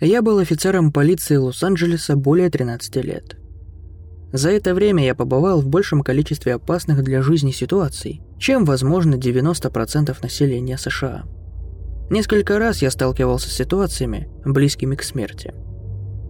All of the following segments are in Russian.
Я был офицером полиции Лос-Анджелеса более 13 лет. За это время я побывал в большем количестве опасных для жизни ситуаций, чем, возможно, 90% населения США. Несколько раз я сталкивался с ситуациями, близкими к смерти.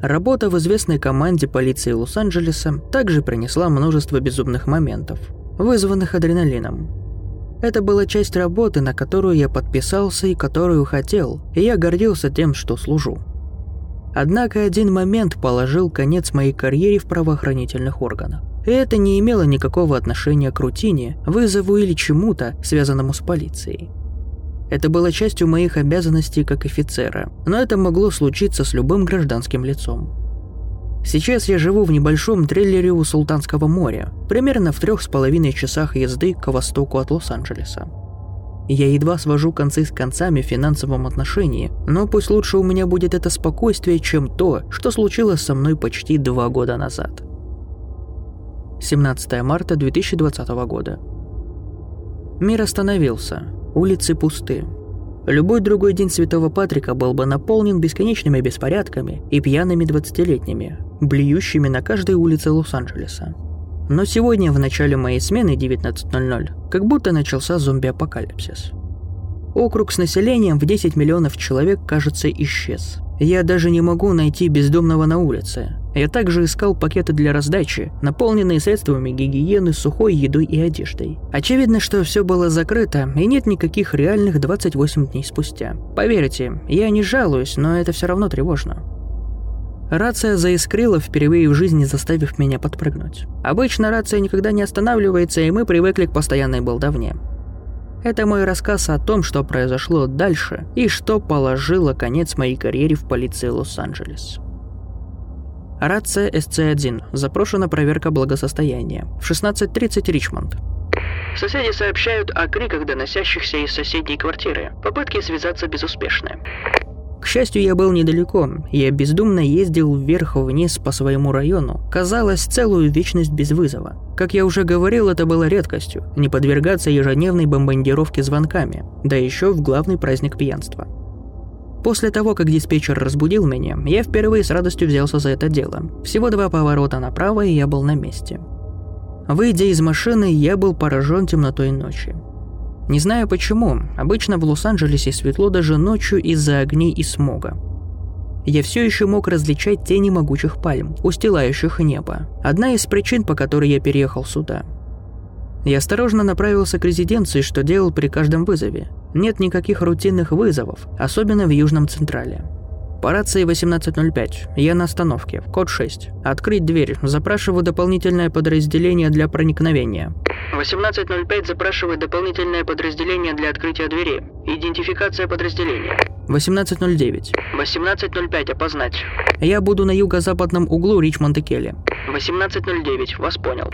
Работа в известной команде полиции Лос-Анджелеса также принесла множество безумных моментов, вызванных адреналином. Это была часть работы, на которую я подписался и которую хотел, и я гордился тем, что служу. Однако один момент положил конец моей карьере в правоохранительных органах. И это не имело никакого отношения к рутине, вызову или чему-то, связанному с полицией. Это было частью моих обязанностей как офицера, но это могло случиться с любым гражданским лицом. Сейчас я живу в небольшом трейлере у Султанского моря, примерно в трех с половиной часах езды к востоку от Лос-Анджелеса. Я едва свожу концы с концами в финансовом отношении, но пусть лучше у меня будет это спокойствие, чем то, что случилось со мной почти два года назад. 17 марта 2020 года. Мир остановился, улицы пусты. Любой другой день Святого Патрика был бы наполнен бесконечными беспорядками и пьяными двадцатилетними, блюющими на каждой улице Лос-Анджелеса. Но сегодня, в начале моей смены 19.00, как будто начался зомби-апокалипсис. Округ с населением в 10 миллионов человек, кажется, исчез. Я даже не могу найти бездомного на улице. Я также искал пакеты для раздачи, наполненные средствами гигиены, сухой едой и одеждой. Очевидно, что все было закрыто, и нет никаких реальных 28 дней спустя. Поверьте, я не жалуюсь, но это все равно тревожно. Рация заискрила впервые в жизни, заставив меня подпрыгнуть. Обычно рация никогда не останавливается, и мы привыкли к постоянной болтовне. Это мой рассказ о том, что произошло дальше и что положило конец моей карьере в полиции Лос-Анджелес. Рация SC-1. Запрошена проверка благосостояния. В 16.30 Ричмонд. Соседи сообщают о криках, доносящихся из соседней квартиры. Попытки связаться безуспешны. К счастью, я был недалеко. Я бездумно ездил вверх-вниз по своему району. Казалось, целую вечность без вызова. Как я уже говорил, это было редкостью. Не подвергаться ежедневной бомбардировке звонками. Да еще в главный праздник пьянства. После того, как диспетчер разбудил меня, я впервые с радостью взялся за это дело. Всего два поворота направо, и я был на месте. Выйдя из машины, я был поражен темнотой ночи. Не знаю почему, обычно в Лос-Анджелесе светло даже ночью из-за огней и смога. Я все еще мог различать тени могучих пальм, устилающих небо. Одна из причин, по которой я переехал сюда. Я осторожно направился к резиденции, что делал при каждом вызове. Нет никаких рутинных вызовов, особенно в Южном Централе. По рации 18.05. Я на остановке. Код 6. Открыть дверь. Запрашиваю дополнительное подразделение для проникновения. 18.05 запрашивает дополнительное подразделение для открытия двери. Идентификация подразделения. 18.09. 18.05 опознать. Я буду на юго-западном углу Ричмонда Келли. 18.09 вас понял.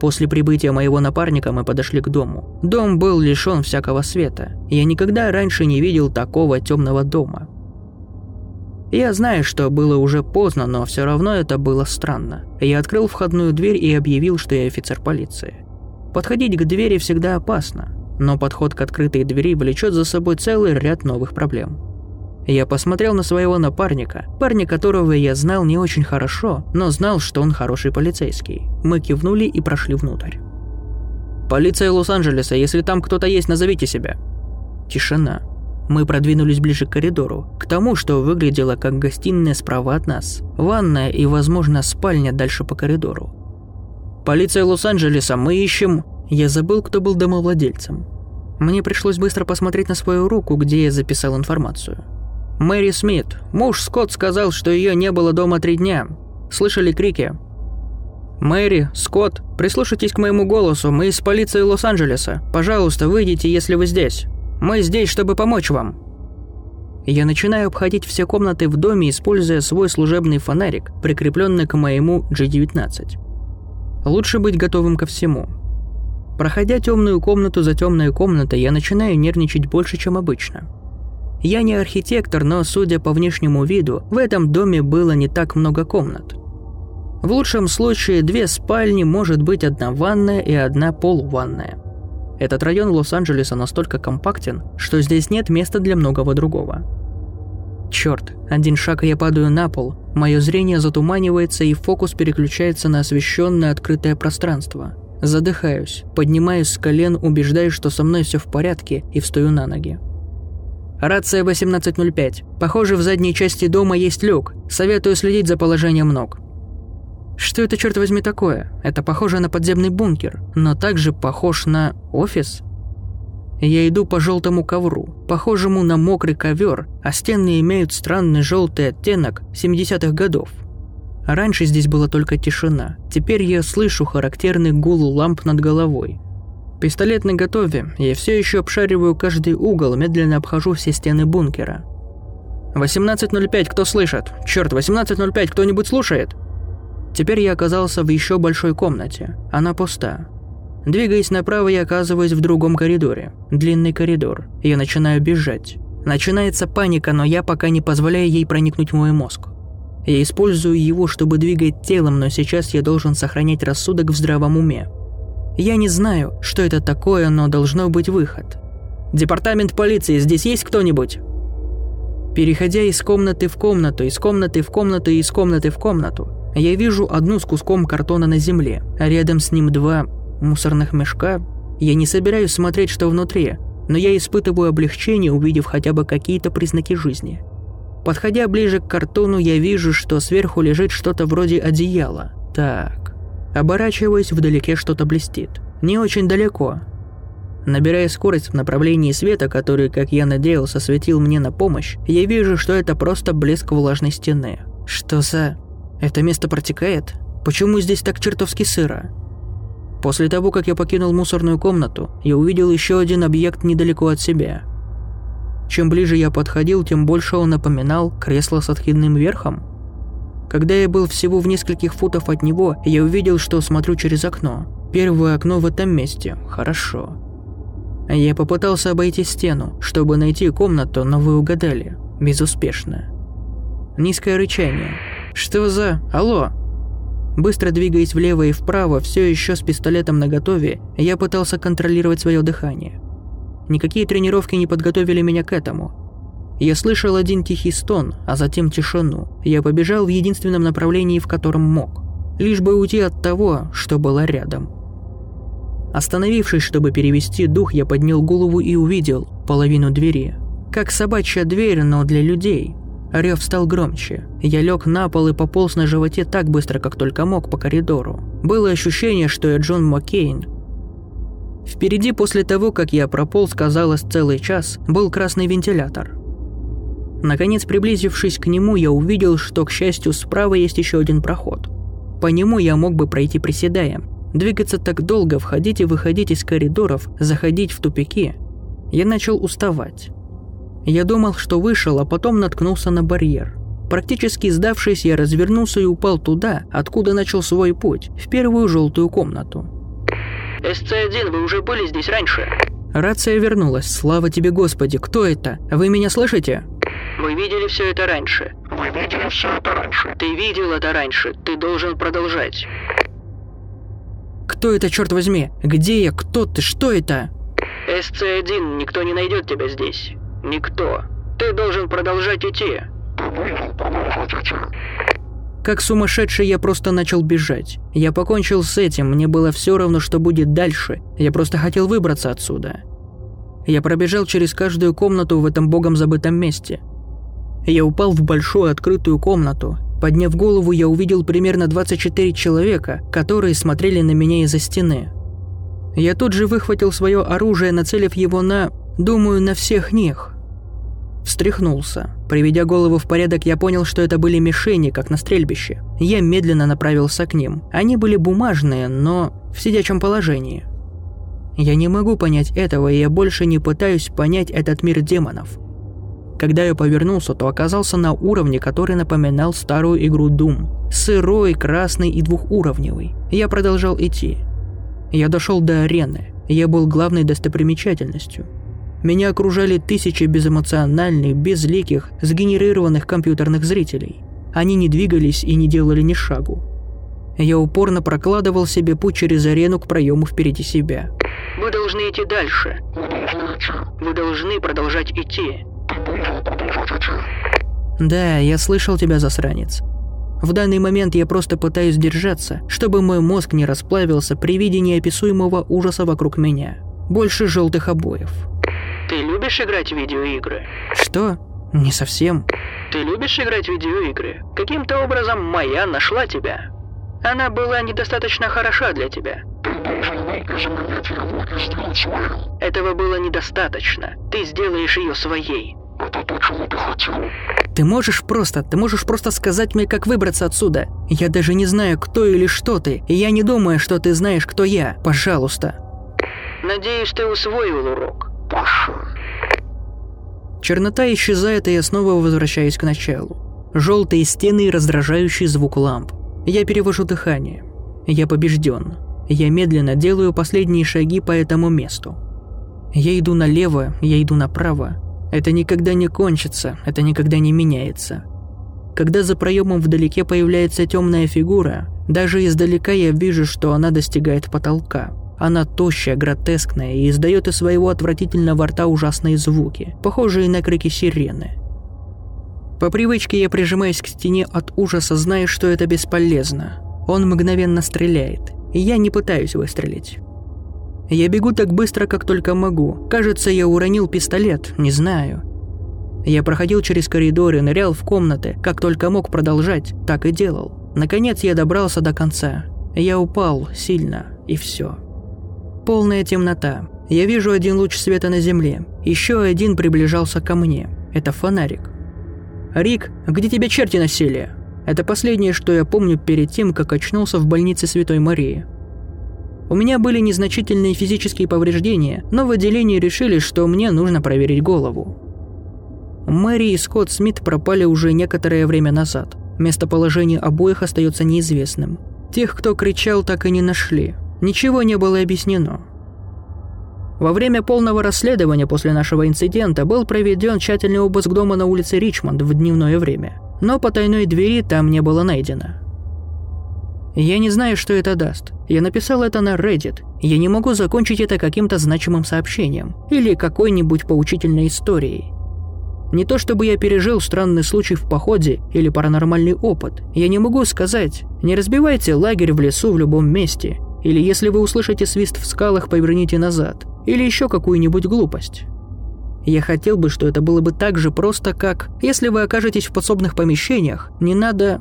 После прибытия моего напарника мы подошли к дому. Дом был лишен всякого света. Я никогда раньше не видел такого темного дома. Я знаю, что было уже поздно, но все равно это было странно. Я открыл входную дверь и объявил, что я офицер полиции. Подходить к двери всегда опасно, но подход к открытой двери влечет за собой целый ряд новых проблем. Я посмотрел на своего напарника, парня которого я знал не очень хорошо, но знал, что он хороший полицейский. Мы кивнули и прошли внутрь. «Полиция Лос-Анджелеса, если там кто-то есть, назовите себя». Тишина. Мы продвинулись ближе к коридору, к тому, что выглядело как гостиная справа от нас, ванная и, возможно, спальня дальше по коридору. «Полиция Лос-Анджелеса, мы ищем...» Я забыл, кто был домовладельцем. Мне пришлось быстро посмотреть на свою руку, где я записал информацию. Мэри Смит. Муж Скотт сказал, что ее не было дома три дня. Слышали крики. «Мэри, Скотт, прислушайтесь к моему голосу, мы из полиции Лос-Анджелеса. Пожалуйста, выйдите, если вы здесь». Мы здесь, чтобы помочь вам». Я начинаю обходить все комнаты в доме, используя свой служебный фонарик, прикрепленный к моему G19. Лучше быть готовым ко всему. Проходя темную комнату за темной комнатой, я начинаю нервничать больше, чем обычно. Я не архитектор, но, судя по внешнему виду, в этом доме было не так много комнат. В лучшем случае две спальни, может быть одна ванная и одна полуванная. Этот район Лос-Анджелеса настолько компактен, что здесь нет места для многого другого. Черт, один шаг и я падаю на пол, мое зрение затуманивается и фокус переключается на освещенное открытое пространство. Задыхаюсь, поднимаюсь с колен, убеждаюсь, что со мной все в порядке и встаю на ноги. Рация 1805. Похоже, в задней части дома есть люк. Советую следить за положением ног. Что это, черт возьми, такое? Это похоже на подземный бункер, но также похож на офис. Я иду по желтому ковру, похожему на мокрый ковер, а стены имеют странный желтый оттенок 70-х годов. Раньше здесь была только тишина, теперь я слышу характерный гул ламп над головой. Пистолет наготове, я все еще обшариваю каждый угол, медленно обхожу все стены бункера. 18.05, кто слышит? Черт, 18.05, кто-нибудь слушает? Теперь я оказался в еще большой комнате. Она пуста. Двигаясь направо, я оказываюсь в другом коридоре. Длинный коридор. Я начинаю бежать. Начинается паника, но я пока не позволяю ей проникнуть в мой мозг. Я использую его, чтобы двигать телом, но сейчас я должен сохранять рассудок в здравом уме. Я не знаю, что это такое, но должно быть выход. Департамент полиции, здесь есть кто-нибудь? Переходя из комнаты в комнату, из комнаты в комнату и из комнаты в комнату, я вижу одну с куском картона на земле, а рядом с ним два мусорных мешка. Я не собираюсь смотреть, что внутри, но я испытываю облегчение, увидев хотя бы какие-то признаки жизни. Подходя ближе к картону, я вижу, что сверху лежит что-то вроде одеяла. Так, Оборачиваясь, вдалеке что-то блестит. Не очень далеко. Набирая скорость в направлении света, который, как я надеялся, светил мне на помощь, я вижу, что это просто блеск влажной стены. Что за... Это место протекает? Почему здесь так чертовски сыро? После того, как я покинул мусорную комнату, я увидел еще один объект недалеко от себя. Чем ближе я подходил, тем больше он напоминал кресло с откидным верхом. Когда я был всего в нескольких футов от него, я увидел, что смотрю через окно. Первое окно в этом месте. Хорошо. Я попытался обойти стену, чтобы найти комнату, но вы угадали. Безуспешно. Низкое рычание. Что за... Алло? Быстро двигаясь влево и вправо, все еще с пистолетом наготове, я пытался контролировать свое дыхание. Никакие тренировки не подготовили меня к этому. Я слышал один тихий стон, а затем тишину. Я побежал в единственном направлении, в котором мог. Лишь бы уйти от того, что было рядом. Остановившись, чтобы перевести дух, я поднял голову и увидел половину двери. Как собачья дверь, но для людей. Рев стал громче. Я лег на пол и пополз на животе так быстро, как только мог по коридору. Было ощущение, что я Джон Маккейн. Впереди после того, как я прополз, казалось, целый час, был красный вентилятор. Наконец, приблизившись к нему, я увидел, что, к счастью, справа есть еще один проход. По нему я мог бы пройти приседая. Двигаться так долго, входить и выходить из коридоров, заходить в тупики. Я начал уставать. Я думал, что вышел, а потом наткнулся на барьер. Практически сдавшись, я развернулся и упал туда, откуда начал свой путь, в первую желтую комнату. СЦ-1, вы уже были здесь раньше? Рация вернулась. Слава тебе, Господи, кто это? Вы меня слышите? Мы видели все это раньше. Мы видели все это раньше. Ты видел это раньше. Ты должен продолжать. Кто это, черт возьми? Где я? Кто ты? Что это? СЦ-1, никто не найдет тебя здесь. Никто. Ты должен продолжать идти. Как сумасшедший я просто начал бежать. Я покончил с этим, мне было все равно, что будет дальше. Я просто хотел выбраться отсюда. Я пробежал через каждую комнату в этом богом забытом месте. Я упал в большую открытую комнату. Подняв голову, я увидел примерно 24 человека, которые смотрели на меня из-за стены. Я тут же выхватил свое оружие, нацелив его на... думаю, на всех них. Встряхнулся. Приведя голову в порядок, я понял, что это были мишени, как на стрельбище. Я медленно направился к ним. Они были бумажные, но в сидячем положении. Я не могу понять этого, и я больше не пытаюсь понять этот мир демонов. Когда я повернулся, то оказался на уровне, который напоминал старую игру Doom. Сырой, красный и двухуровневый. Я продолжал идти. Я дошел до арены. Я был главной достопримечательностью. Меня окружали тысячи безэмоциональных, безликих, сгенерированных компьютерных зрителей. Они не двигались и не делали ни шагу. Я упорно прокладывал себе путь через арену к проему впереди себя. Вы должны идти дальше. Вы должны продолжать идти. Да, я слышал тебя, засранец. В данный момент я просто пытаюсь держаться, чтобы мой мозг не расплавился при виде неописуемого ужаса вокруг меня. Больше желтых обоев. Любишь играть в видеоигры? Что? Не совсем. Ты любишь играть в видеоигры? Каким-то образом моя нашла тебя. Она была недостаточно хороша для тебя. Этого было недостаточно. Ты сделаешь ее своей. Это то, чего ты хотел. Ты можешь просто, ты можешь просто сказать мне, как выбраться отсюда. Я даже не знаю, кто или что ты, и я не думаю, что ты знаешь, кто я. Пожалуйста. Надеюсь, ты усвоил урок. Пошел. Чернота исчезает, и я снова возвращаюсь к началу. Желтые стены и раздражающий звук ламп. Я перевожу дыхание. Я побежден. Я медленно делаю последние шаги по этому месту. Я иду налево, я иду направо. Это никогда не кончится, это никогда не меняется. Когда за проемом вдалеке появляется темная фигура, даже издалека я вижу, что она достигает потолка. Она тощая, гротескная и издает из своего отвратительного рта ужасные звуки, похожие на крики сирены. По привычке я прижимаюсь к стене от ужаса, зная, что это бесполезно. Он мгновенно стреляет, и я не пытаюсь выстрелить. Я бегу так быстро, как только могу. Кажется, я уронил пистолет, не знаю. Я проходил через коридоры, нырял в комнаты, как только мог продолжать, так и делал. Наконец я добрался до конца. Я упал сильно, и все. Полная темнота. Я вижу один луч света на земле. Еще один приближался ко мне. Это фонарик. «Рик, где тебя черти носили?» Это последнее, что я помню перед тем, как очнулся в больнице Святой Марии. У меня были незначительные физические повреждения, но в отделении решили, что мне нужно проверить голову. Мэри и Скотт Смит пропали уже некоторое время назад. Местоположение обоих остается неизвестным. Тех, кто кричал, так и не нашли. Ничего не было объяснено. Во время полного расследования после нашего инцидента был проведен тщательный обыск дома на улице Ричмонд в дневное время, но потайной двери там не было найдено. Я не знаю, что это даст. Я написал это на Reddit. Я не могу закончить это каким-то значимым сообщением или какой-нибудь поучительной историей. Не то чтобы я пережил странный случай в походе или паранормальный опыт. Я не могу сказать, не разбивайте лагерь в лесу в любом месте. Или если вы услышите свист в скалах, поверните назад. Или еще какую-нибудь глупость. Я хотел бы, что это было бы так же просто, как если вы окажетесь в подсобных помещениях, не надо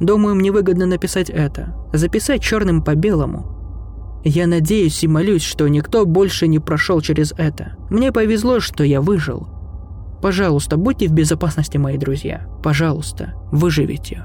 Думаю, мне выгодно написать это. Записать черным по белому. Я надеюсь и молюсь, что никто больше не прошел через это. Мне повезло, что я выжил. Пожалуйста, будьте в безопасности, мои друзья. Пожалуйста, выживите.